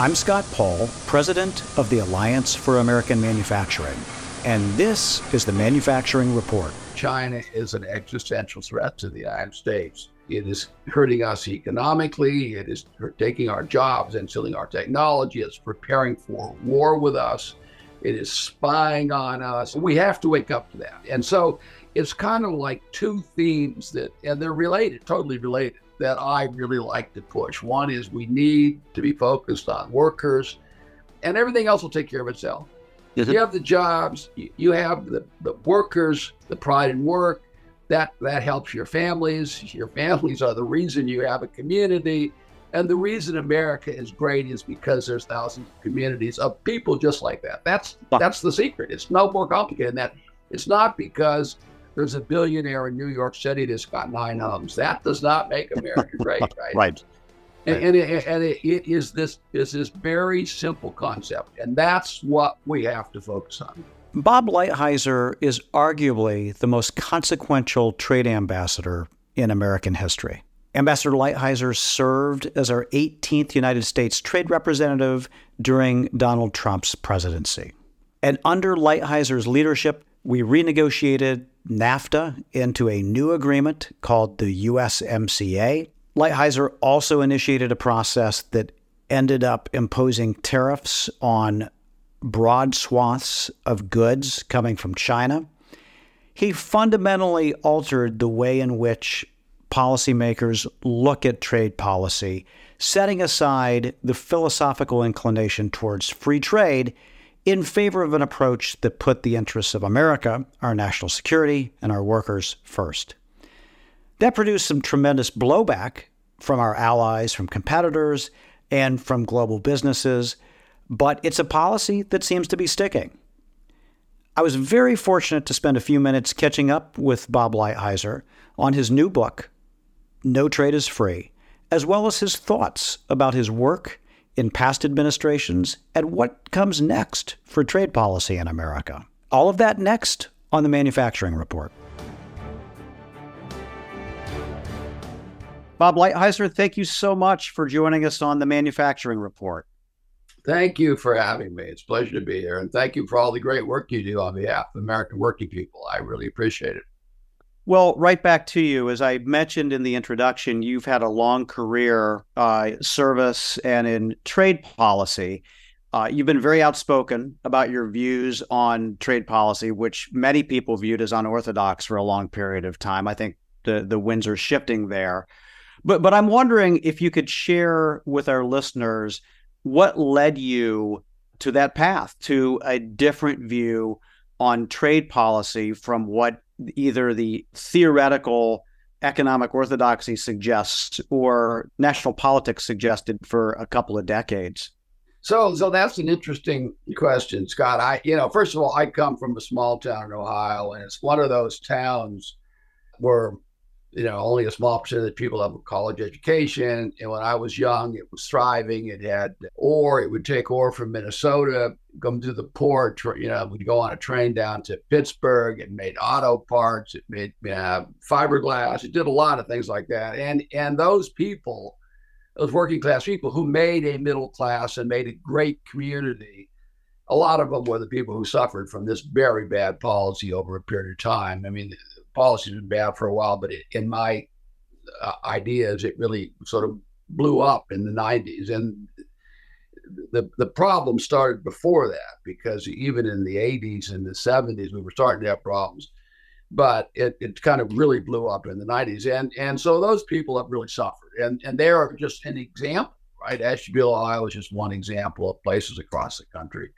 I'm Scott Paul, president of the Alliance for American Manufacturing, and this is the Manufacturing Report. China is an existential threat to the United States. It is hurting us economically. It is taking our jobs and stealing our technology. It's preparing for war with us. It is spying on us. We have to wake up to that. And so it's kind of like two themes that, and they're related, totally related that I really like to push. One is we need to be focused on workers, and everything else will take care of itself. You have the jobs, you have the, the workers, the pride in work. That that helps your families. Your families are the reason you have a community. And the reason America is great is because there's thousands of communities of people just like that. That's that's the secret. It's no more complicated than that. It's not because there's a billionaire in New York City that's got nine homes. That does not make America great, right? right. And, and, it, and it, it is this is this very simple concept, and that's what we have to focus on. Bob Lighthizer is arguably the most consequential trade ambassador in American history. Ambassador Lighthizer served as our 18th United States trade representative during Donald Trump's presidency. And under Lighthizer's leadership, we renegotiated NAFTA into a new agreement called the USMCA. Lighthizer also initiated a process that ended up imposing tariffs on broad swaths of goods coming from China. He fundamentally altered the way in which policymakers look at trade policy, setting aside the philosophical inclination towards free trade in favor of an approach that put the interests of America, our national security, and our workers first. That produced some tremendous blowback from our allies, from competitors, and from global businesses, but it's a policy that seems to be sticking. I was very fortunate to spend a few minutes catching up with Bob Lighthizer on his new book, No Trade is Free, as well as his thoughts about his work in past administrations and what comes next for trade policy in America. All of that next on the Manufacturing Report. Bob Lighthizer, thank you so much for joining us on the Manufacturing Report. Thank you for having me. It's a pleasure to be here. And thank you for all the great work you do on behalf of American working people. I really appreciate it. Well, right back to you. As I mentioned in the introduction, you've had a long career uh, service and in trade policy. Uh, you've been very outspoken about your views on trade policy, which many people viewed as unorthodox for a long period of time. I think the the winds are shifting there. But but I'm wondering if you could share with our listeners what led you to that path, to a different view on trade policy from what either the theoretical economic orthodoxy suggests or national politics suggested for a couple of decades? So, so that's an interesting question, Scott. I, you know, first of all, I come from a small town in Ohio, and it's one of those towns where you know, only a small percentage of the people have a college education. And when I was young, it was thriving. It had ore. It would take ore from Minnesota, come to the port. You know, we'd go on a train down to Pittsburgh. It made auto parts. It made uh, fiberglass. It did a lot of things like that. And and those people, those working class people who made a middle class and made a great community. A lot of them were the people who suffered from this very bad policy over a period of time. I mean, policy has been bad for a while, but it, in my uh, ideas, it really sort of blew up in the 90s. And the, the problem started before that because even in the 80s and the 70s, we were starting to have problems. But it, it kind of really blew up in the 90s. And, and so those people have really suffered. And, and they are just an example, right? Ashtabula, Ohio is just one example of places across the country.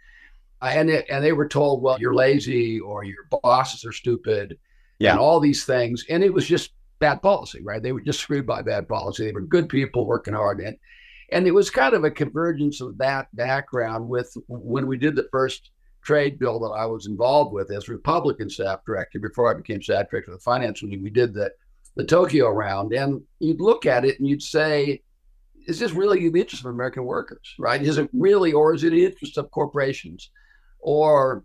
And, it, and they were told, well, you're lazy or your bosses are stupid yeah. and all these things. And it was just bad policy, right? They were just screwed by bad policy. They were good people working hard. And, and it was kind of a convergence of that background with when we did the first trade bill that I was involved with as Republican staff director before I became staff director of the finance committee. We did the, the Tokyo round. And you'd look at it and you'd say, is this really in the interest of American workers, right? Is it really, or is it in the interest of corporations or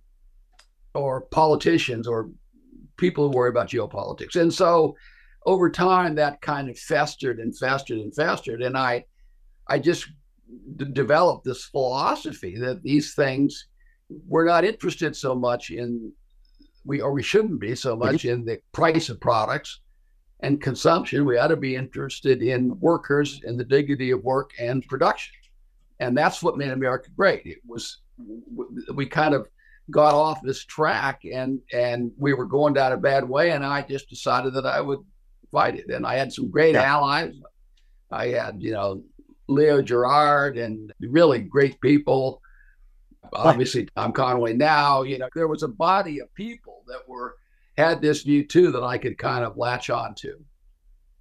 or politicians or people who worry about geopolitics. And so over time, that kind of festered and festered and festered. And I, I just d- developed this philosophy that these things we're not interested so much in we or we shouldn't be so much in the price of products and consumption. We ought to be interested in workers and the dignity of work and production, and that's what made America great. It was we kind of got off this track and and we were going down a bad way, and I just decided that I would fight it. And I had some great yeah. allies. I had you know Leo Gerard and really great people obviously Tom Conway now, you know, there was a body of people that were had this view too that I could kind of latch on to.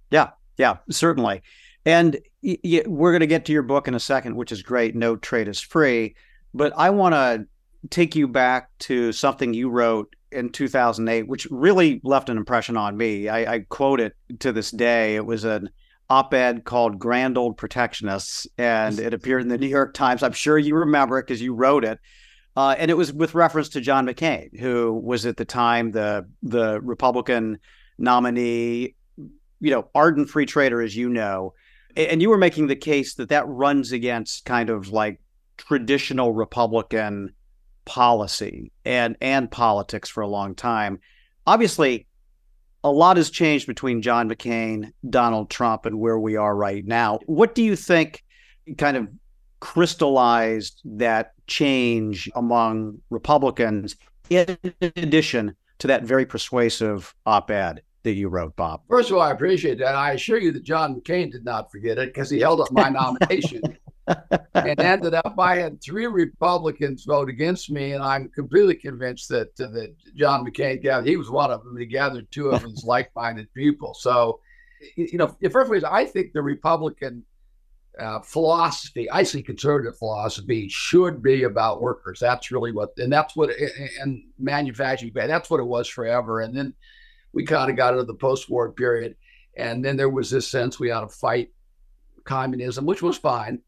Yeah, yeah, certainly. And y- y- we're going to get to your book in a second, which is great. No trade is free. But I want to take you back to something you wrote in 2008, which really left an impression on me. I, I quote it to this day. It was an op-ed called Grand Old Protectionists, and it appeared in the New York Times. I'm sure you remember it because you wrote it. Uh, and it was with reference to John McCain, who was at the time the the Republican nominee, you know, ardent free trader, as you know. And you were making the case that that runs against kind of like traditional Republican policy and and politics for a long time. Obviously, a lot has changed between John McCain, Donald Trump, and where we are right now. What do you think kind of crystallized that change among Republicans in addition to that very persuasive op ed that you wrote, Bob? First of all, I appreciate that. I assure you that John McCain did not forget it because he held up my nomination and ended up I had three Republicans vote against me, and I'm completely convinced that uh, that John McCain gathered he was one of them. He gathered two of his like-minded people. So, you know, the first place I think the Republican uh, philosophy, I see conservative philosophy, should be about workers. That's really what, and that's what, and manufacturing. That's what it was forever. And then we kind of got into the post-war period, and then there was this sense we ought to fight communism, which was fine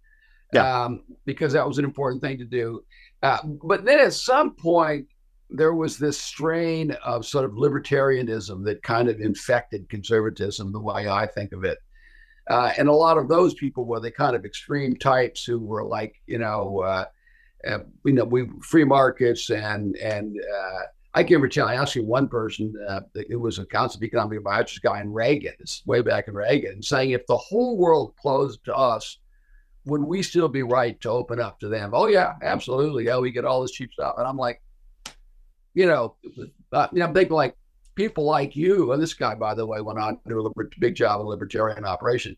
yeah. um, because that was an important thing to do. Uh, but then at some point, there was this strain of sort of libertarianism that kind of infected conservatism, the way I think of it. Uh, and a lot of those people were the kind of extreme types who were like, you know, uh, uh, you know, we free markets and and uh, I can't remember telling actually one person uh, it was a council of economic advisors guy in Reagan, way back in Reagan, saying if the whole world closed to us, would we still be right to open up to them? Oh yeah, absolutely. Yeah, we get all this cheap stuff, and I'm like, you know, uh, you know, big like people like you, and this guy, by the way, went on to do a big job of libertarian operation.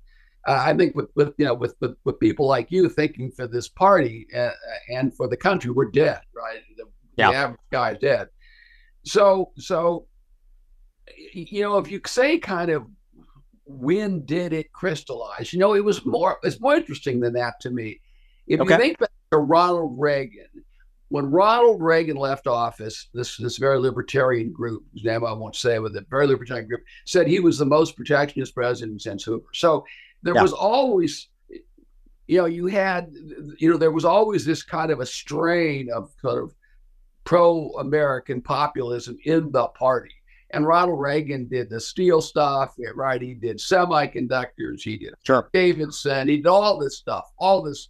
Uh, I think with, with you know with, with, with people like you thinking for this party uh, and for the country, we're dead, right? The, yeah. the average guy is dead. So so you know, if you say kind of when did it crystallize? You know, it was hmm. more it's more interesting than that to me. If okay. you think back to Ronald Reagan, when Ronald Reagan left office, this this very libertarian group, whose name I won't say, but the very libertarian group said he was the most protectionist president since Hoover. So there yeah. was always, you know, you had, you know, there was always this kind of a strain of kind of pro-American populism in the party. And Ronald Reagan did the steel stuff, right? He did semiconductors, he did sure. Davidson, he did all this stuff, all this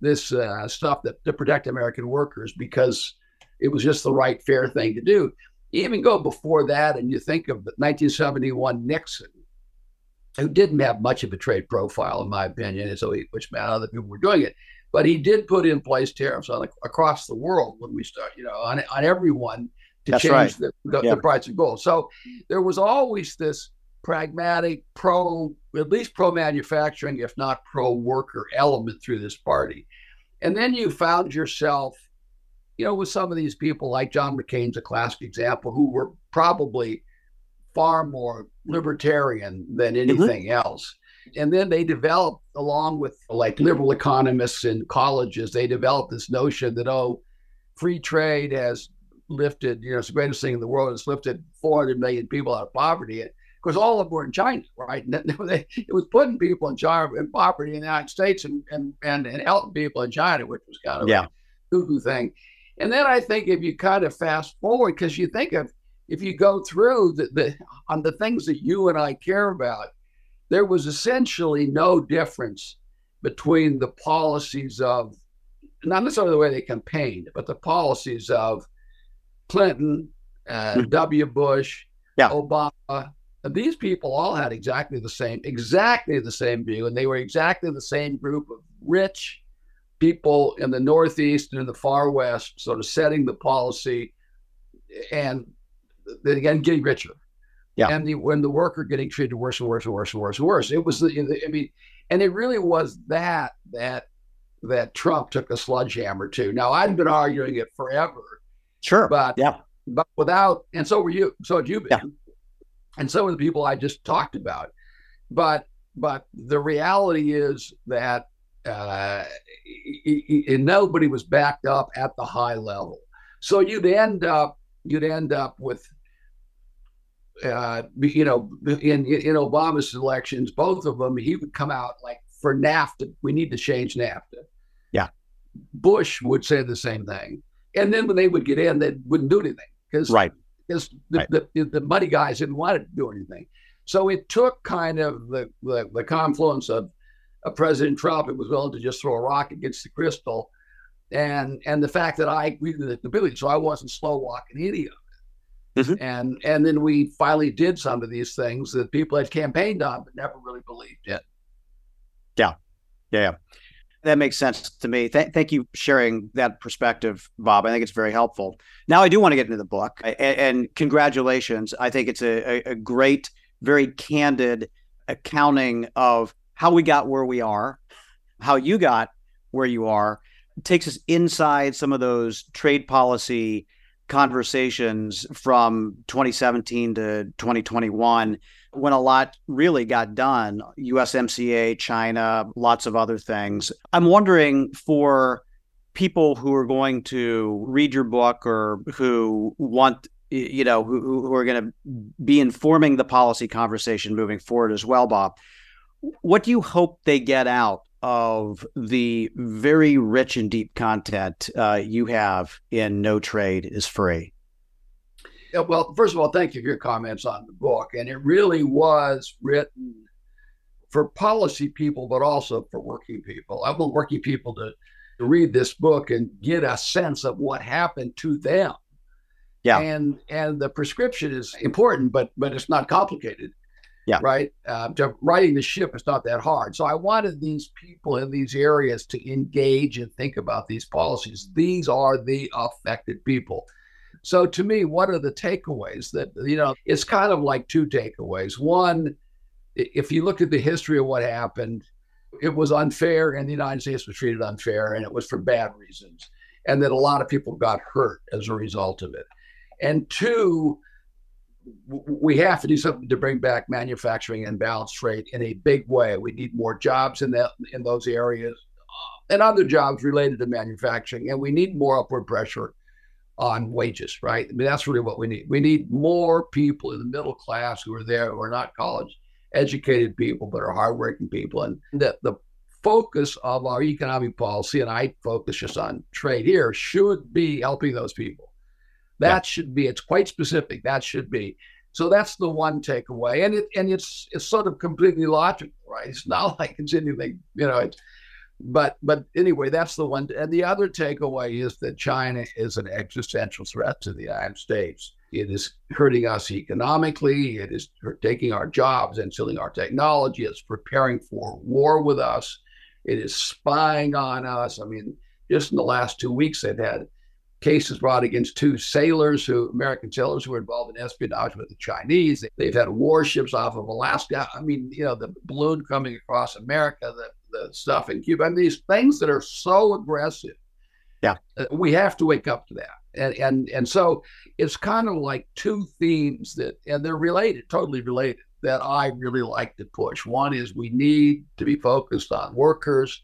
this uh, stuff that to protect American workers because it was just the right, fair thing to do. You even go before that, and you think of 1971 Nixon, who didn't have much of a trade profile, in my opinion, and so he, which meant other people were doing it. But he did put in place tariffs on across the world when we start, you know, on on everyone to That's change right. the, the, yeah. the price of gold. So there was always this pragmatic, pro, at least pro manufacturing, if not pro worker element through this party. And then you found yourself, you know, with some of these people like John McCain's a classic example, who were probably far more libertarian than mm-hmm. anything mm-hmm. else. And then they developed, along with like liberal economists in colleges, they developed this notion that, oh, free trade has lifted, you know, it's the greatest thing in the world. It's lifted 400 million people out of poverty. And of course, all of them were in China, right? And they, it was putting people in China in poverty in the United States and and and, and helping people in China, which was kind of yeah. a cuckoo thing. And then I think if you kind of fast forward, because you think of if you go through the, the on the things that you and I care about, there was essentially no difference between the policies of not necessarily the way they campaigned, but the policies of Clinton, uh, mm-hmm. W. Bush, yeah. Obama. These people all had exactly the same, exactly the same view, and they were exactly the same group of rich people in the Northeast and in the far West, sort of setting the policy, and then again getting richer. Yeah. And the, when the worker getting treated worse and worse and worse and worse and worse, it was the, I mean, and it really was that that that Trump took a sledgehammer to. Now I'd been arguing it forever. Sure. But yeah. But without, and so were you. So had you been. Yeah. And so were the people I just talked about. But but the reality is that uh, nobody was backed up at the high level. So you'd end up you'd end up with uh, you know in in Obama's elections, both of them, he would come out like for NAFTA, we need to change NAFTA. Yeah. Bush would say the same thing, and then when they would get in, they wouldn't do anything because right because the, right. the, the money guys didn't want to do anything. So it took kind of the, the, the confluence of a President Trump who was willing to just throw a rock against the crystal, and and the fact that I agreed with the ability, so I wasn't slow walking any of it. Mm-hmm. And and then we finally did some of these things that people had campaigned on but never really believed in. Yeah, yeah. That makes sense to me. Th- thank you for sharing that perspective, Bob. I think it's very helpful. Now, I do want to get into the book, and, and congratulations. I think it's a, a, a great, very candid accounting of how we got where we are, how you got where you are, takes us inside some of those trade policy conversations from 2017 to 2021 when a lot really got done USMCA, China, lots of other things. I'm wondering for people who are going to read your book or who want you know who, who are going to be informing the policy conversation moving forward as well bob what do you hope they get out of the very rich and deep content uh, you have in No Trade is Free? Well, first of all, thank you for your comments on the book. And it really was written for policy people, but also for working people. I want working people to, to read this book and get a sense of what happened to them. Yeah. And and the prescription is important, but but it's not complicated. Yeah. Right. Uh, writing the ship is not that hard. So I wanted these people in these areas to engage and think about these policies. These are the affected people. So to me, what are the takeaways that, you know, it's kind of like two takeaways. One, if you look at the history of what happened, it was unfair and the United States was treated unfair and it was for bad reasons. And that a lot of people got hurt as a result of it. And two, we have to do something to bring back manufacturing and balance trade in a big way. We need more jobs in that in those areas uh, and other jobs related to manufacturing, and we need more upward pressure on wages. Right? I mean, that's really what we need. We need more people in the middle class who are there who are not college educated people but are hardworking people, and that the focus of our economic policy, and I focus just on trade here, should be helping those people that yeah. should be. It's quite specific. That should be. So that's the one takeaway, and it and it's it's sort of completely logical, right? It's not like it's anything, you know. It's, but but anyway, that's the one. And the other takeaway is that China is an existential threat to the United States. It is hurting us economically. It is taking our jobs and stealing our technology. It's preparing for war with us. It is spying on us. I mean, just in the last two weeks, they've had cases brought against two sailors who American sailors who were involved in espionage with the Chinese. They've had warships off of Alaska. I mean, you know, the balloon coming across America, the, the stuff in Cuba. I mean, these things that are so aggressive. Yeah. Uh, we have to wake up to that. And and and so it's kind of like two themes that and they're related, totally related, that I really like to push. One is we need to be focused on workers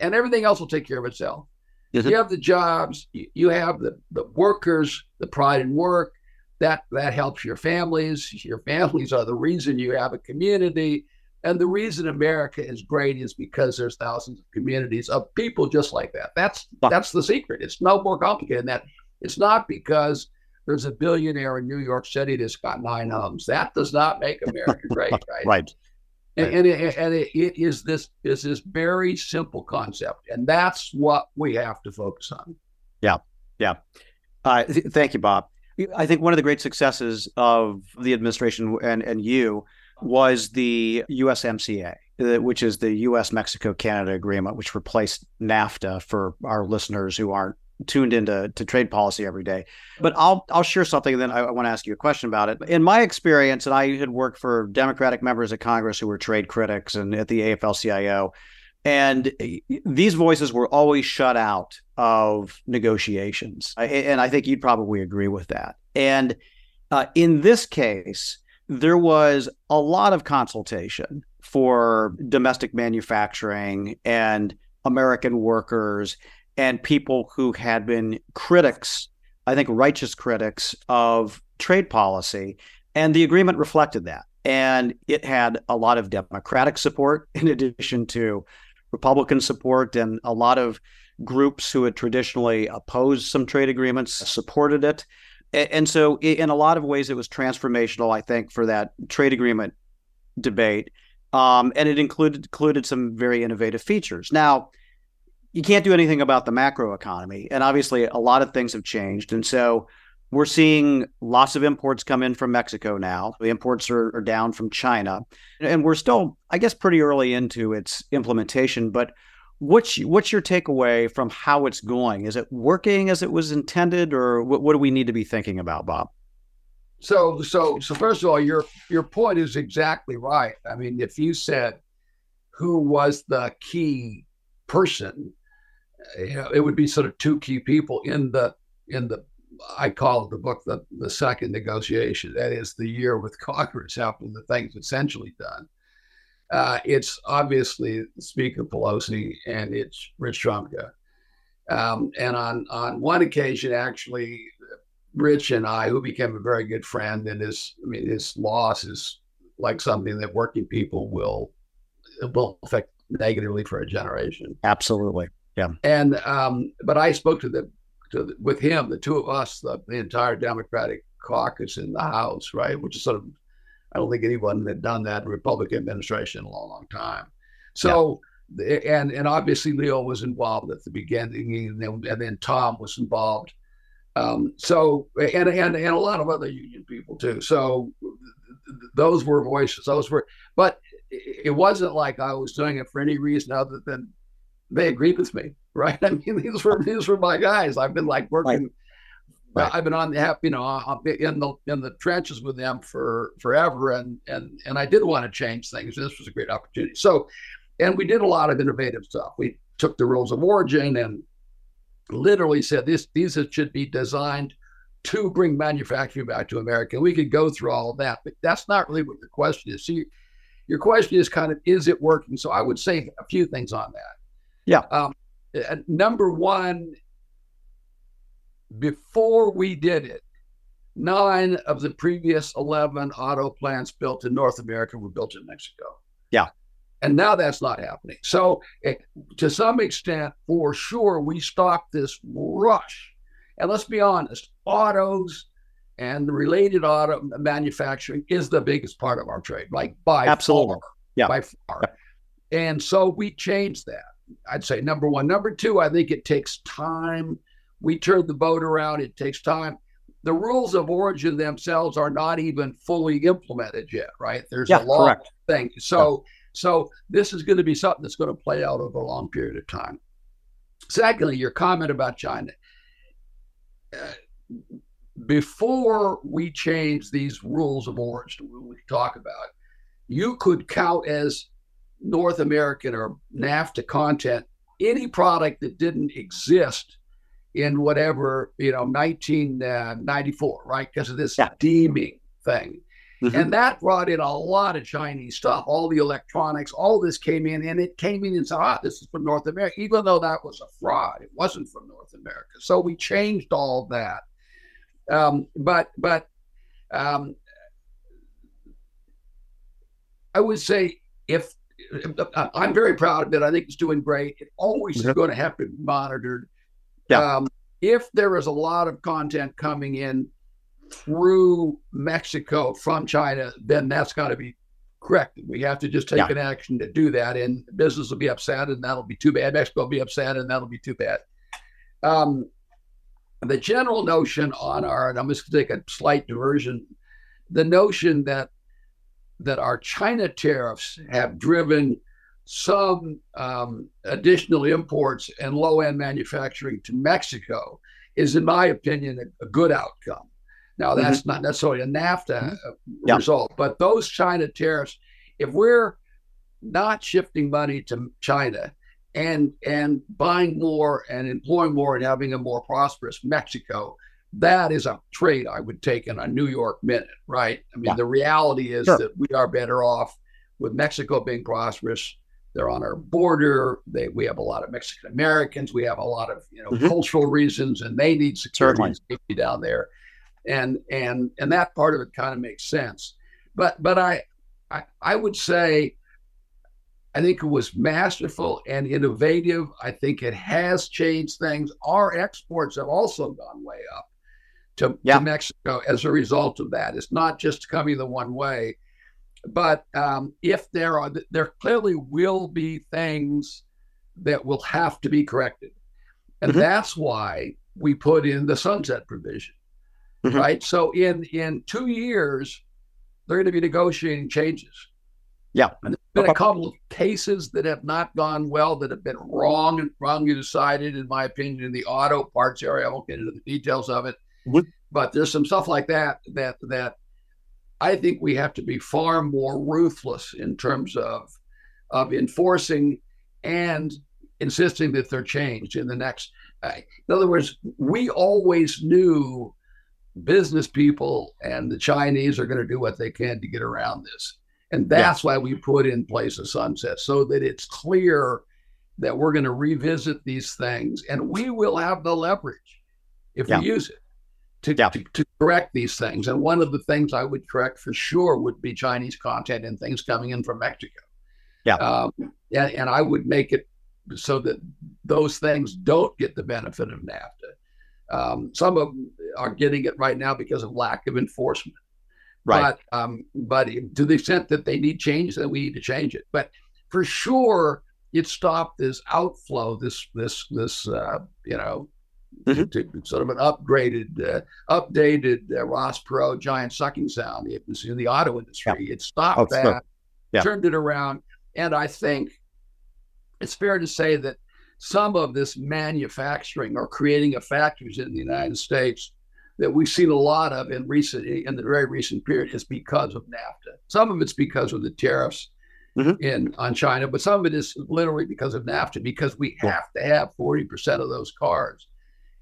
and everything else will take care of itself. You have the jobs, you have the, the workers, the pride in work. That that helps your families. Your families are the reason you have a community. And the reason America is great is because there's thousands of communities of people just like that. That's that's the secret. It's no more complicated than that. It's not because there's a billionaire in New York City that's got nine homes. That does not make America great, right? right. And, and, it, and it, it is this is this very simple concept, and that's what we have to focus on. Yeah, yeah. Uh, th- thank you, Bob. I think one of the great successes of the administration and and you was the USMCA, which is the U.S. Mexico Canada Agreement, which replaced NAFTA for our listeners who aren't tuned into to trade policy every day. But I'll I'll share something, and then I, I want to ask you a question about it. In my experience, and I had worked for Democratic members of Congress who were trade critics, and at the AFL-CIO, and these voices were always shut out of negotiations. And I think you'd probably agree with that. And uh, in this case, there was a lot of consultation for domestic manufacturing and American workers and people who had been critics, I think righteous critics of trade policy. And the agreement reflected that. And it had a lot of Democratic support in addition to Republican support, and a lot of groups who had traditionally opposed some trade agreements supported it. And so, in a lot of ways, it was transformational, I think, for that trade agreement debate. Um, and it included included some very innovative features. Now, you can't do anything about the macro economy. And obviously, a lot of things have changed. And so we're seeing lots of imports come in from Mexico now. The imports are, are down from China. And we're still, I guess, pretty early into its implementation. But what's, what's your takeaway from how it's going? Is it working as it was intended, or what, what do we need to be thinking about, Bob? So, so, so first of all, your your point is exactly right. I mean, if you said who was the key person you know, it would be sort of two key people in the in the I call the book the the second negotiation. That is the year with Congress after the thing's essentially done. Uh, it's obviously Speaker Pelosi and it's Rich Trumka. Um, and on on one occasion, actually, Rich and I, who became a very good friend, and his I mean his loss is like something that working people will will affect negatively for a generation. Absolutely. Yeah. And um, but I spoke to the to the, with him, the two of us, the, the entire Democratic caucus in the House, right? Which is sort of I don't think anyone had done that in Republican administration in a long, long time. So yeah. and and obviously Leo was involved at the beginning, and then, and then Tom was involved. Um, so and, and and a lot of other union people too. So those were voices. Those were, but it wasn't like I was doing it for any reason other than they agreed with me, right? I mean, these were these were my guys. I've been like working. Right. I've been on the you know in the in the trenches with them for forever, and and and I did want to change things. This was a great opportunity. So, and we did a lot of innovative stuff. We took the rules of origin and literally said this these should be designed to bring manufacturing back to America. We could go through all of that, but that's not really what the question is. See, your question is kind of is it working? So I would say a few things on that. Yeah. Um, number one, before we did it, nine of the previous 11 auto plants built in North America were built in Mexico. Yeah. And now that's not happening. So, it, eh, to some extent, for sure, we stopped this rush. And let's be honest, autos and the related auto manufacturing is the biggest part of our trade, like by Absolutely. far. Yeah. By far. Yeah. And so we changed that. I'd say number one. Number two, I think it takes time. We turn the boat around. It takes time. The rules of origin themselves are not even fully implemented yet, right? There's yeah, a long correct. thing. So, yeah. so this is going to be something that's going to play out over a long period of time. Secondly, your comment about China. Uh, before we change these rules of origin, we talk about, you could count as North American or NAFTA content any product that didn't exist in whatever, you know, 1994, right? Because of this yeah. deeming thing. Mm-hmm. And that brought in a lot of Chinese stuff, all the electronics, all this came in, and it came in and said, ah, this is from North America, even though that was a fraud. It wasn't from North America. So we changed all that. Um, but, but um, I would say if I'm very proud of it. I think it's doing great. It always mm-hmm. is going to have to be monitored. Yeah. Um, if there is a lot of content coming in through Mexico from China, then that's got to be corrected. We have to just take yeah. an action to do that, and business will be upset, and that'll be too bad. Mexico will be upset, and that'll be too bad. Um, the general notion on our, and I'm just going to take a slight diversion, the notion that that our China tariffs have driven some um, additional imports and low end manufacturing to Mexico is, in my opinion, a, a good outcome. Now, that's mm-hmm. not necessarily a NAFTA mm-hmm. Uh, yeah. result, but those China tariffs, if we're not shifting money to China and and buying more and employing more and having a more prosperous Mexico, that is a trade I would take in a New York minute, right? I mean, yeah. the reality is sure. that we are better off with Mexico being prosperous. They're on our border. They, we have a lot of Mexican Americans. We have a lot of you know mm-hmm. cultural reasons, and they need security and safety down there, and and and that part of it kind of makes sense. But but I, I I would say I think it was masterful and innovative. I think it has changed things. Our exports have also gone way up to, yeah. to Mexico as a result of that. It's not just coming the one way, but um, if there are, there clearly will be things that will have to be corrected, and mm-hmm. that's why we put in the sunset provision, mm-hmm. right? So in in two years, they're going to be negotiating changes. Yeah, and there's been a couple of cases that have not gone well, that have been wrong and wrongly decided, in my opinion, in the auto parts area. I won't get into the details of it. What? But there's some stuff like that that that I think we have to be far more ruthless in terms of of enforcing and insisting that they're changed in the next. Uh, in other words, we always knew business people and the Chinese are going to do what they can to get around this. And that's yeah. why we put in place a sunset so that it's clear that we're going to revisit these things and we will have the leverage if yeah. we use it to, yeah. to, to, correct these things. And one of the things I would correct for sure would be Chinese content and things coming in from Mexico. Yeah. Um, and, and I would make it so that those things don't get the benefit of NAFTA. Um, some of them are getting it right now because of lack of enforcement. Right. But, um, but to the extent that they need change, then we need to change it. But for sure, it stopped this outflow, this this this uh, you know mm-hmm. to, sort of an upgraded, uh, updated uh, Ross Perot giant sucking sound. It was in the auto industry. Yeah. It stopped oh, that, yeah. turned it around, and I think it's fair to say that some of this manufacturing or creating of factories in the United States that we've seen a lot of in recent in the very recent period is because of NAFTA. Some of it's because of the tariffs mm-hmm. in on China, but some of it is literally because of NAFTA because we have to have 40% of those cars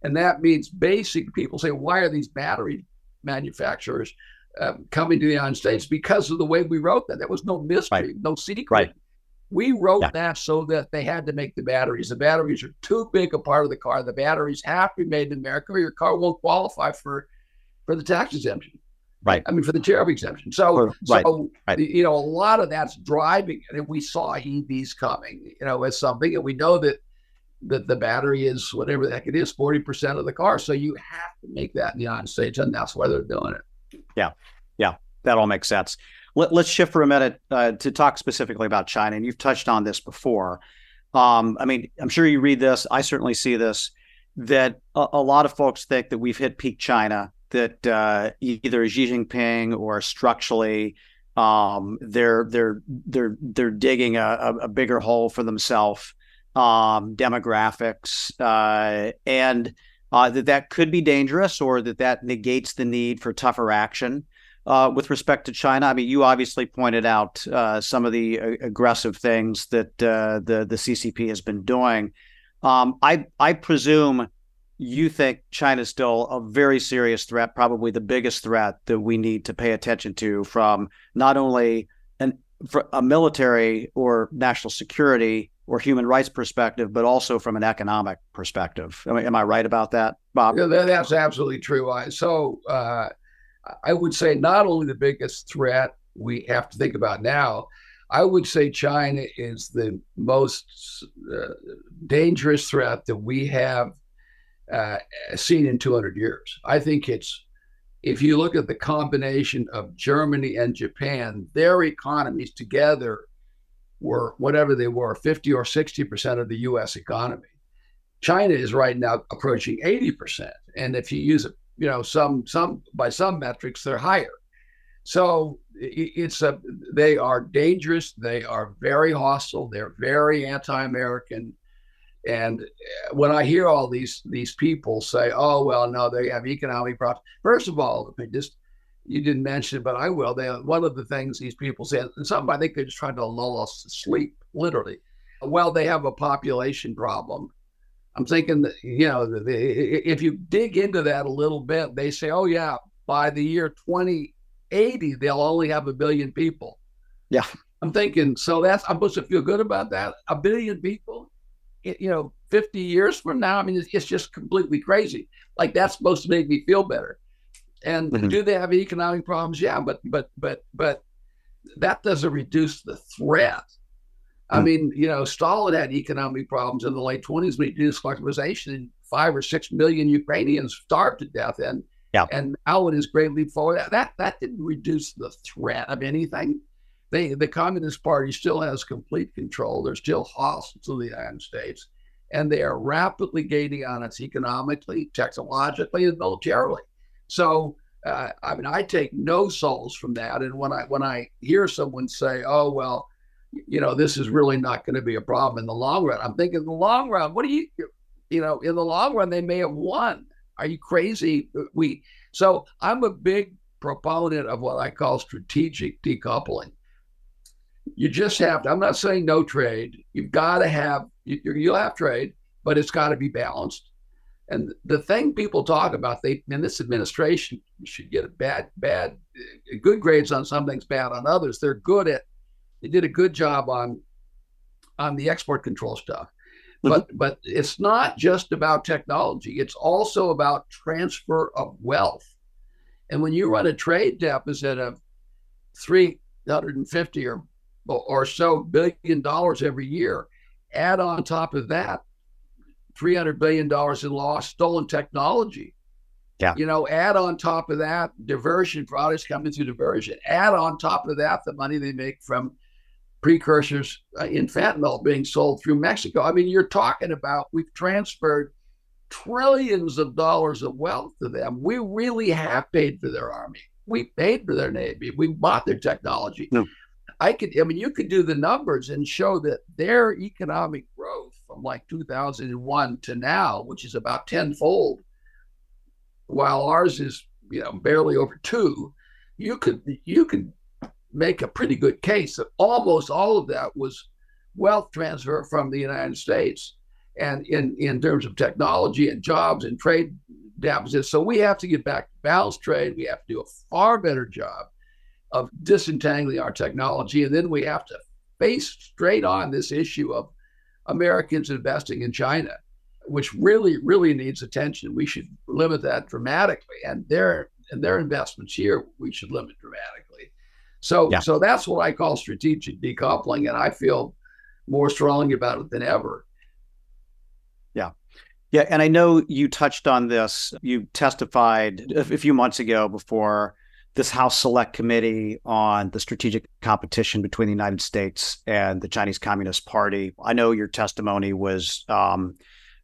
and that means basic people say, why are these battery manufacturers um, coming to the United States? Because of the way we wrote that. There was no mystery, right. no secret. Right. We wrote yeah. that so that they had to make the batteries. The batteries are too big a part of the car. The batteries have to be made in America, or your car won't qualify for for the tax exemption. Right. I mean, for the tariff exemption. So, right. so right. you know, a lot of that's driving. And we saw EVs coming, you know, as something, and we know that that the battery is whatever the heck it is, 40% of the car. So you have to make that in the United States, and that's why they're doing it. Yeah. Yeah. That all makes sense. Let, us shift for a minute uh, to talk specifically about China. And you've touched on this before. Um, I mean, I'm sure you read this. I certainly see this that a, a lot of folks think that we've hit peak China, that uh, either Xi Jinping or structurally um, they're they're they're they're digging a, a bigger hole for themselves um, demographics, uh, and uh, that that could be dangerous, or that that negates the need for tougher action uh, with respect to China. I mean, you obviously pointed out uh, some of the uh, aggressive things that uh, the the CCP has been doing. Um, I I presume you think China is still a very serious threat, probably the biggest threat that we need to pay attention to from not only an a military or national security or human rights perspective, but also from an economic perspective. Am I, am I right about that, Bob? Yeah, that's absolutely true. So uh, I would say not only the biggest threat we have to think about now, I would say China is the most uh, dangerous threat that we have uh, seen in 200 years. I think it's if you look at the combination of Germany and Japan, their economies together were whatever they were, 50 or 60% of the US economy. China is right now approaching 80%. And if you use it, you know, some some by some metrics, they're higher. So it's a they are dangerous, they are very hostile, they're very anti-American. And uh, when I hear all these these people say, "Oh well, no, they have economic problems," first of all, just you didn't mention it, but I will. They one of the things these people say, and some I think they're just trying to lull us to sleep, literally. Well, they have a population problem. I'm thinking that you know, if you dig into that a little bit, they say, "Oh yeah, by the year 2080, they'll only have a billion people." Yeah, I'm thinking. So that's I'm supposed to feel good about that. A billion people you know, 50 years from now, I mean, it's, it's just completely crazy. Like that's supposed to make me feel better. And mm-hmm. do they have economic problems? Yeah, but but but but that doesn't reduce the threat. I mm. mean, you know, Stalin had economic problems in the late 20s when he did collectivization. Five or six million Ukrainians starved to death, and yeah. and now in his great leap forward, that, that that didn't reduce the threat of anything they the Communist Party still has complete control. They're still hostile to the United States, and they are rapidly gaining on us economically, technologically, and militarily. So, uh, I mean, I take no solace from that. And when I when I hear someone say, "Oh well," you know, this is really not going to be a problem in the long run. I'm thinking, in the long run, what do you, you know, in the long run, they may have won. Are you crazy? We so I'm a big proponent of what I call strategic decoupling you just have to, I'm not saying no trade. You've got to have, you, you'll have trade, but it's got to be balanced. And the thing people talk about, they in this administration should get a bad, bad, good grades on some things, bad on others. They're good at, they did a good job on, on the export control stuff. Mm-hmm. But but it's not just about technology. It's also about transfer of wealth. And when you run a trade deficit of 350 or or so billion dollars every year. Add on top of that, three hundred billion dollars in lost stolen technology. Yeah. You know, add on top of that diversion products coming through diversion. Add on top of that the money they make from precursors uh, in fentanyl being sold through Mexico. I mean, you're talking about we've transferred trillions of dollars of wealth to them. We really have paid for their army. We paid for their navy. We bought their technology. No. I could, I mean, you could do the numbers and show that their economic growth from like 2001 to now, which is about tenfold, while ours is, you know, barely over two, you could, you could make a pretty good case that almost all of that was wealth transfer from the United States and in, in terms of technology and jobs and trade deficits. So we have to get back to balanced trade. We have to do a far better job of disentangling our technology. And then we have to face straight on this issue of Americans investing in China, which really, really needs attention. We should limit that dramatically. And their and their investments here, we should limit dramatically. So yeah. so that's what I call strategic decoupling. And I feel more strongly about it than ever. Yeah. Yeah. And I know you touched on this. You testified a few months ago before this House Select Committee on the strategic competition between the United States and the Chinese Communist Party. I know your testimony was. Um,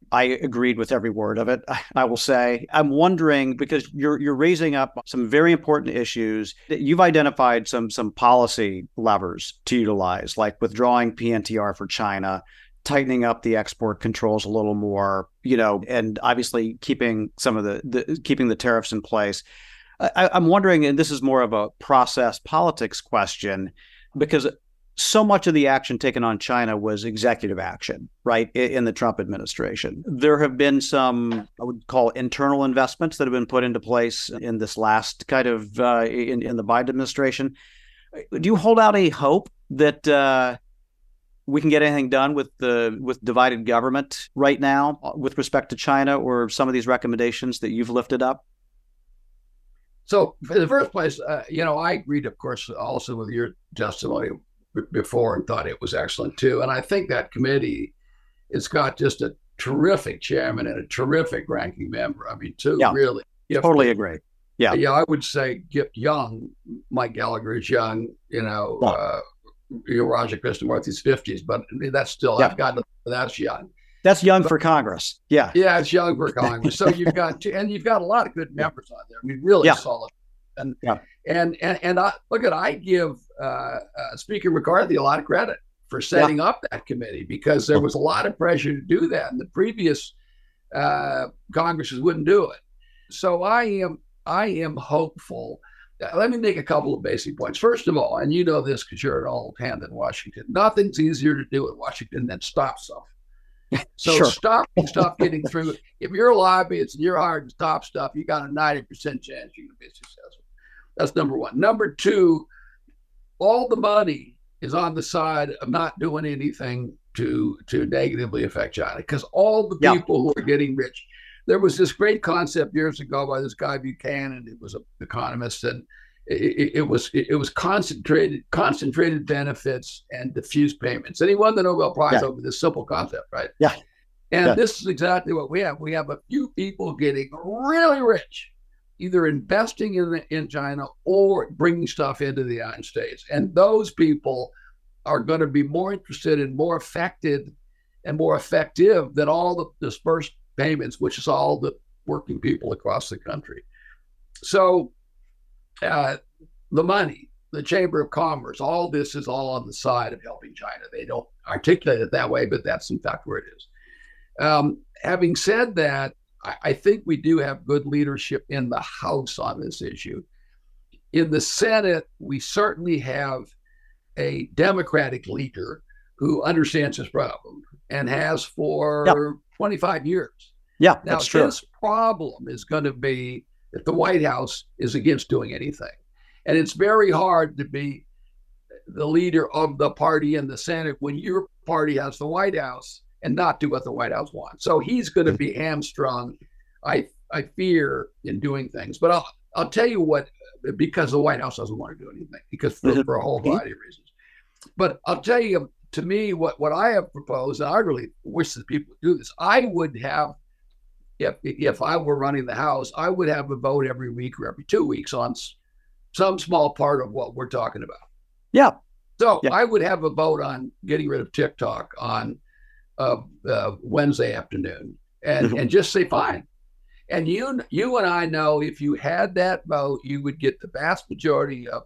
I agreed with every word of it. I will say I'm wondering because you're you're raising up some very important issues. That you've identified some some policy levers to utilize, like withdrawing PNTR for China, tightening up the export controls a little more, you know, and obviously keeping some of the, the keeping the tariffs in place. I, I'm wondering, and this is more of a process politics question, because so much of the action taken on China was executive action, right, in the Trump administration. There have been some, I would call internal investments that have been put into place in this last kind of uh, in, in the Biden administration. Do you hold out a hope that uh, we can get anything done with the with divided government right now uh, with respect to China or some of these recommendations that you've lifted up? So, in the first place, uh, you know, I agreed, of course, also with your testimony b- before and thought it was excellent too. And I think that committee, it's got just a terrific chairman and a terrific ranking member. I mean, two yeah, really totally agree. Yeah. Yeah, I would say get young. Mike Gallagher is young, you know, yeah. uh, Raja Krishnamoorthi's 50s, but that's still, yeah. I've gotten that's young. That's young but, for Congress. Yeah. Yeah, it's young for Congress. so you've got, two, and you've got a lot of good members on there. I mean, really yeah. solid. And, yeah. and, and, and I, look at, I give uh, uh, Speaker McCarthy a lot of credit for setting yeah. up that committee because there was a lot of pressure to do that. And the previous uh, Congresses wouldn't do it. So I am, I am hopeful let me make a couple of basic points. First of all, and you know this because you're an old hand in Washington, nothing's easier to do in Washington than stop stuff. So sure. stop stuff getting through. If you're a lobbyist and you're hard to stop stuff, you got a 90% chance you're going to be successful. That's number one. Number two, all the money is on the side of not doing anything to to negatively affect China because all the people who are getting rich there was this great concept years ago by this guy Buchanan. It was an economist, and it, it, was it, was concentrated concentrated benefits and diffuse payments. And he won the Nobel Prize yeah. over this simple concept, right? Yeah. And yeah. this is exactly what we have. We have a few people getting really rich, either investing in the, in China or bringing stuff into the United States. And those people are going to be more interested and more affected and more effective than all the dispersed payments, which is all the working people across the country. So uh, the money, the Chamber of Commerce, all this is all on the side of helping China. They don't articulate it that way, but that's in fact where it is. Um, having said that, I, I think we do have good leadership in the House on this issue. In the Senate, we certainly have a Democratic leader who understands this problem and has for yep. 25 years. Yeah, now, that's true. This problem is going to be that the White House is against doing anything. And it's very hard to be the leader of the party in the Senate when your party has the White House and not do what the White House wants. So he's going to be hamstrung, I I fear, in doing things. But I'll I'll tell you what, because the White House doesn't want to do anything, because for, mm-hmm. for a whole variety of reasons. But I'll tell you, to me, what what I have proposed, and I really wish that people would do this. I would have if if I were running the House, I would have a vote every week or every two weeks on some small part of what we're talking about. Yeah. So yeah. I would have a vote on getting rid of TikTok on uh, uh, Wednesday afternoon, and mm-hmm. and just say fine. And you you and I know if you had that vote, you would get the vast majority of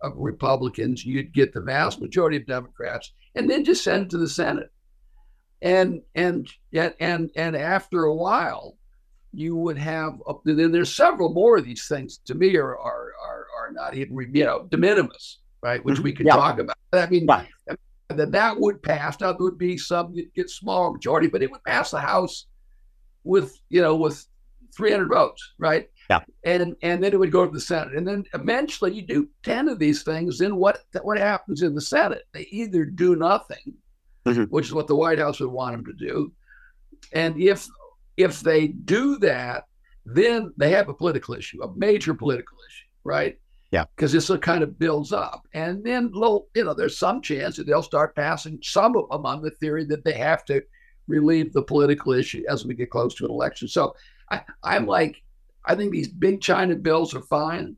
of Republicans, you'd get the vast majority of Democrats, and then just send it to the Senate and and and and after a while you would have then there's several more of these things to me are are are, are not even you know de minimis right which we mm-hmm. can yeah. talk about i mean right. that that would pass now there would be some that get smaller majority but it would pass the house with you know with 300 votes right yeah and and then it would go to the senate and then eventually you do 10 of these things then what what happens in the senate they either do nothing mm-hmm. which is what the White House would want them to do. And if if they do that, then they have a political issue, a major political issue, right? Yeah. Because this kind of builds up. And then, you know, there's some chance that they'll start passing some of them on the theory that they have to relieve the political issue as we get close to an election. So I, I'm like, I think these big China bills are fine,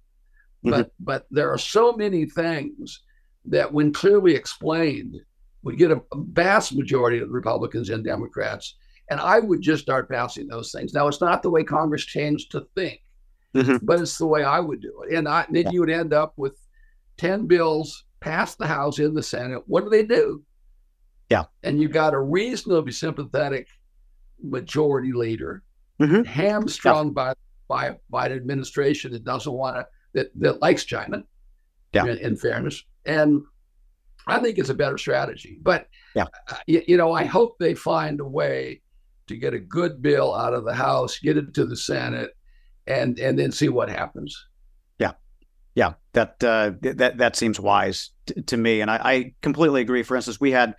but mm-hmm. but there are so many things that, when clearly explained, would get a, vast majority of Republicans and Democrats. And I would just start passing those things. Now, it's not the way Congress changed to think, mm-hmm. but it's the way I would do it. And I, then yeah. you would end up with 10 bills passed the House in the Senate. What do they do? Yeah. And you got a reasonably sympathetic majority leader, mm-hmm. hamstrung yeah. by, by, by an administration that doesn't want to, that, that likes China, yeah. in, in fairness. And I think it's a better strategy. But yeah, uh, you, you, know, I hope they find a way to get a good bill out of the House, get it to the Senate, and and then see what happens. Yeah, yeah, that uh, that that seems wise t- to me, and I, I completely agree. For instance, we had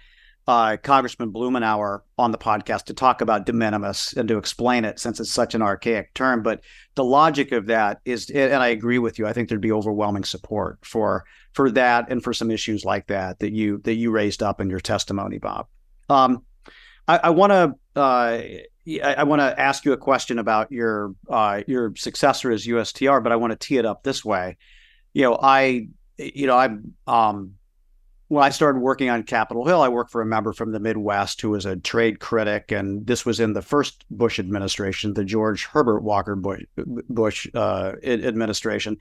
uh, Congressman Blumenauer on the podcast to talk about de minimis and to explain it since it's such an archaic term. But the logic of that is, and I agree with you. I think there'd be overwhelming support for for that and for some issues like that that you that you raised up in your testimony, Bob. Um, I, want to uh, I, want to ask you a question about your uh, your successor as USTR, but I want to tee it up this way. You know, I, you know, I'm um, when I started working on Capitol Hill, I worked for a member from the Midwest who was a trade critic, and this was in the first Bush administration, the George Herbert Walker Bush, Bush uh, administration.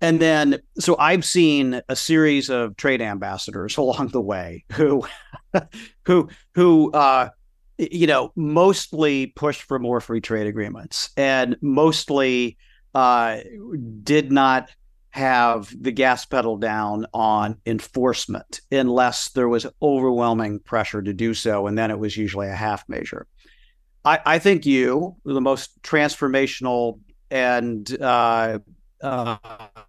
And then, so I've seen a series of trade ambassadors along the way who, who, who, uh, you know, mostly pushed for more free trade agreements and mostly uh, did not have the gas pedal down on enforcement unless there was overwhelming pressure to do so. And then it was usually a half measure. I, I think you, the most transformational and, uh, uh,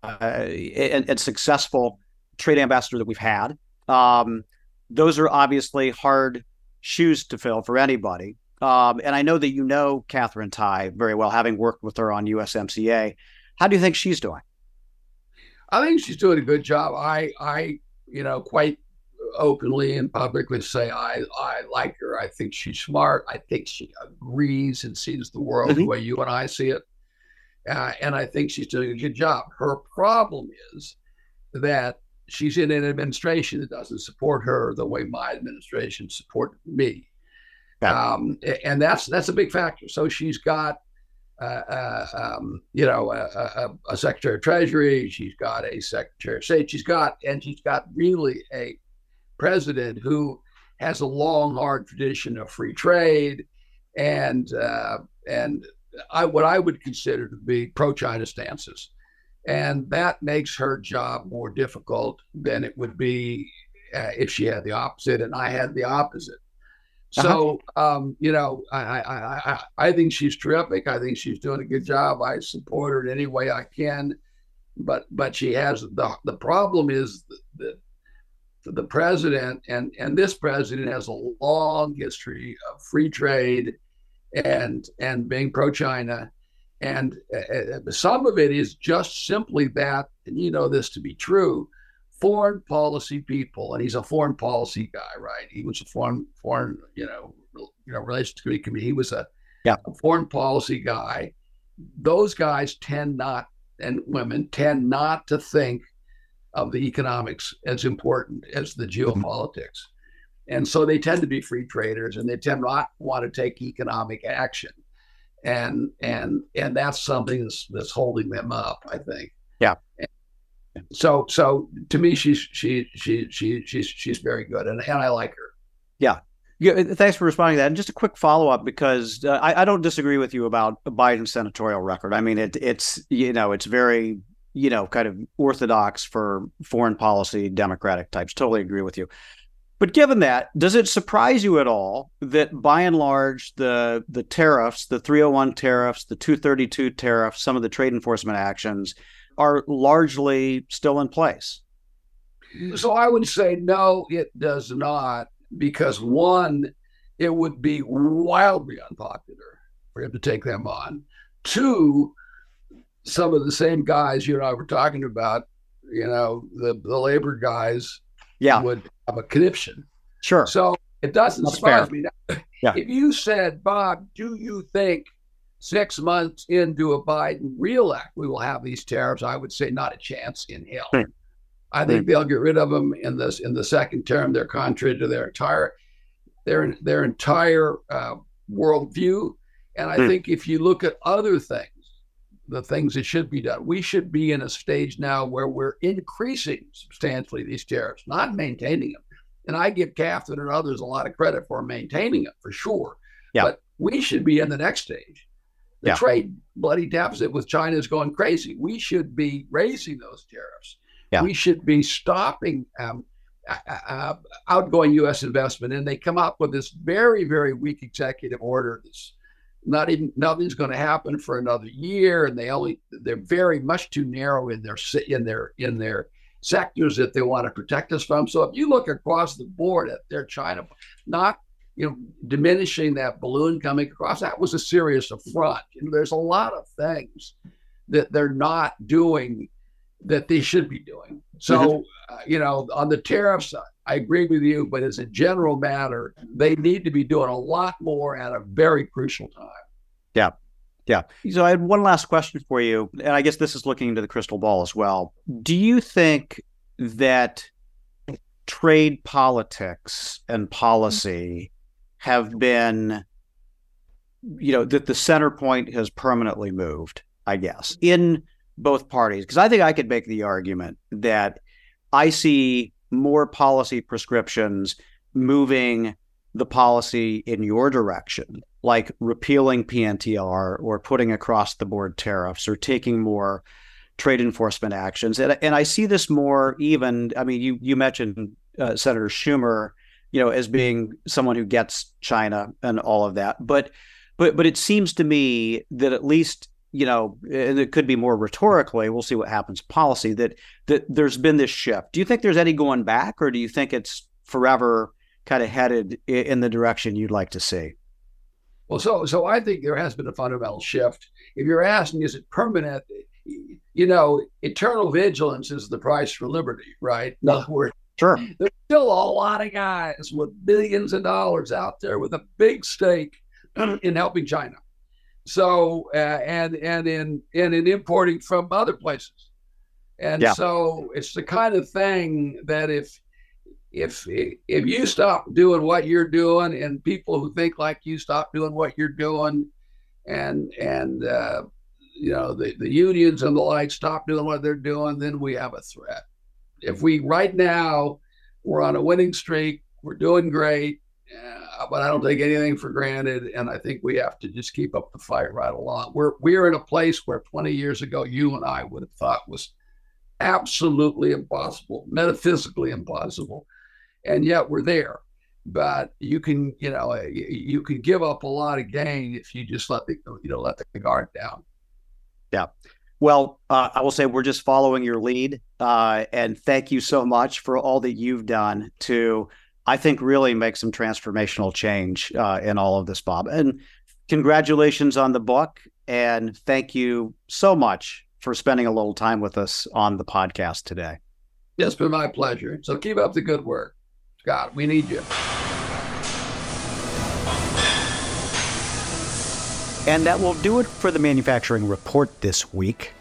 and, and, successful trade ambassador that we've had. Um, those are obviously hard shoes to fill for anybody. Um, and I know that you know Katherine Tai very well, having worked with her on USMCA. How do you think she's doing? I think she's doing a good job. I, I, you know, quite openly and publicly say I, I like her. I think she's smart. I think she agrees and sees the world mm-hmm. the way you and I see it. Uh, and I think she's doing a good job. Her problem is that she's in an administration that doesn't support her the way my administration supported me. Yeah. Um, and that's that's a big factor. So she's got uh, uh, um, you know, a, a, a, secretary of treasury. She's got a secretary of state. She's got, and she's got really a president who has a long, hard tradition of free trade, and uh, and I, what I would consider to be pro-China stances, and that makes her job more difficult than it would be uh, if she had the opposite and I had the opposite. Uh-huh. So, um, you know, I, I, I, I think she's terrific. I think she's doing a good job. I support her in any way I can, but but she has the the problem is that the, the president and and this president has a long history of free trade and and being pro-China, and uh, uh some of it is just simply that, and you know this to be true foreign policy people, and he's a foreign policy guy, right? He was a foreign foreign you know you know relations committee. He was a, yeah. a foreign policy guy. Those guys tend not and women tend not to think of the economics as important as the mm-hmm. geopolitics. And so they tend to be free traders and they tend not want to take economic action. And and and that's something that's, that's holding them up, I think. Yeah so so to me she's she she she she's she's very good and, and I like her. Yeah. Yeah, thanks for responding to that. And just a quick follow up because uh, I, I don't disagree with you about Biden's senatorial record. I mean, it, it's you know it's very you know kind of orthodox for foreign policy Democratic types. Totally agree with you. But given that, does it surprise you at all that by and large the the tariffs, the 301 tariffs, the 232 tariffs, some of the trade enforcement actions are largely still in place. So I would say no, it does not, because one, it would be wildly unpopular for him to take them on. Two, some of the same guys you and I were talking about, you know, the, the labor guys yeah. would have a conniption. Sure. So it doesn't That's surprise fair. me. Now, yeah. If you said, Bob, do you think six months into a Biden reelect, we will have these tariffs. I would say not a chance in hell. Hmm. I think hmm. they'll get rid of them in this in the second term. They're contrary to their entire their their entire uh, worldview. And I hmm. think if you look at other things, the things that should be done, we should be in a stage now where we're increasing substantially these tariffs, not maintaining them. And I give Katherine and others a lot of credit for maintaining them for sure. Yeah. But we should be in the next stage the yeah. trade bloody deficit with China is going crazy. We should be raising those tariffs. Yeah. We should be stopping um, uh, outgoing U.S. investment. And they come up with this very, very weak executive order. That's not even nothing's going to happen for another year, and they only they're very much too narrow in their in their in their sectors that they want to protect us from. So if you look across the board at their China, not you know, diminishing that balloon coming across, that was a serious affront. You know, there's a lot of things that they're not doing that they should be doing. So, mm-hmm. uh, you know, on the tariffs, I agree with you, but as a general matter, they need to be doing a lot more at a very crucial time. Yeah. Yeah. So I had one last question for you, and I guess this is looking into the crystal ball as well. Do you think that trade politics and policy have been, you know, that the center point has permanently moved, I guess, in both parties? Because I think I could make the argument that I see more policy prescriptions moving the policy in your direction, like repealing PNTR or putting across the board tariffs or taking more trade enforcement actions. And, and I see this more even, I mean, you, you mentioned uh, Senator Schumer, you know, as being someone who gets China and all of that. But, but, but it seems to me that at least you know, and it could be more rhetorically. We'll see what happens. Policy that that there's been this shift. Do you think there's any going back, or do you think it's forever kind of headed in the direction you'd like to see? Well, so so I think there has been a fundamental shift. If you're asking, is it permanent? You know, eternal vigilance is the price for liberty, right? In other words, sure. There's still a lot of guys with billions of dollars out there with a big stake in helping China. So uh, and and in and in importing from other places, and yeah. so it's the kind of thing that if if if you stop doing what you're doing, and people who think like you stop doing what you're doing, and and uh, you know the the unions and the like stop doing what they're doing, then we have a threat. If we right now we're on a winning streak, we're doing great, uh, but I don't take anything for granted, and I think we have to just keep up the fight right along. We're we're in a place where 20 years ago you and I would have thought was absolutely impossible, metaphysically impossible, and yet we're there. But you can, you know, you can give up a lot of gain if you just let the, you know, let the guard down. Yeah. Well, uh, I will say we're just following your lead, uh, and thank you so much for all that you've done to I think really make some transformational change uh, in all of this, Bob. And congratulations on the book. And thank you so much for spending a little time with us on the podcast today. It's been my pleasure. So keep up the good work. Scott, we need you. And that will do it for the Manufacturing Report this week.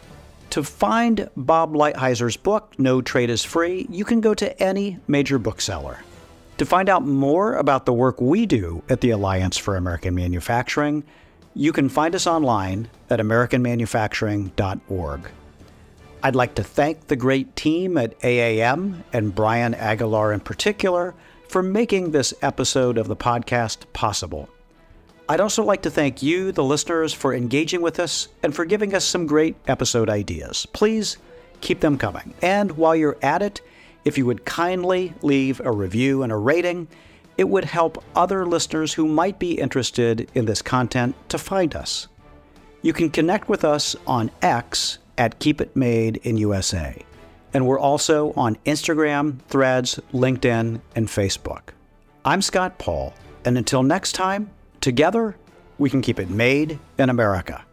To find Bob Lighthizer' book, No Trade is Free, you can go to any major bookseller. To find out more about the work we do at the Alliance for American Manufacturing, you can find us online at AmericanManufacturing.org. I'd like to thank the great team at AAM and Brian Aguilar in particular for making this episode of the podcast possible. I'd also like to thank you, the listeners, for engaging with us and for giving us some great episode ideas. Please keep them coming. And while you're at it, if you would kindly leave a review and a rating, it would help other listeners who might be interested in this content to find us. You can connect with us on X at Keep It Made in USA. And we're also on Instagram, Threads, LinkedIn, and Facebook. I'm Scott Paul, and until next time, together we can keep it made in America.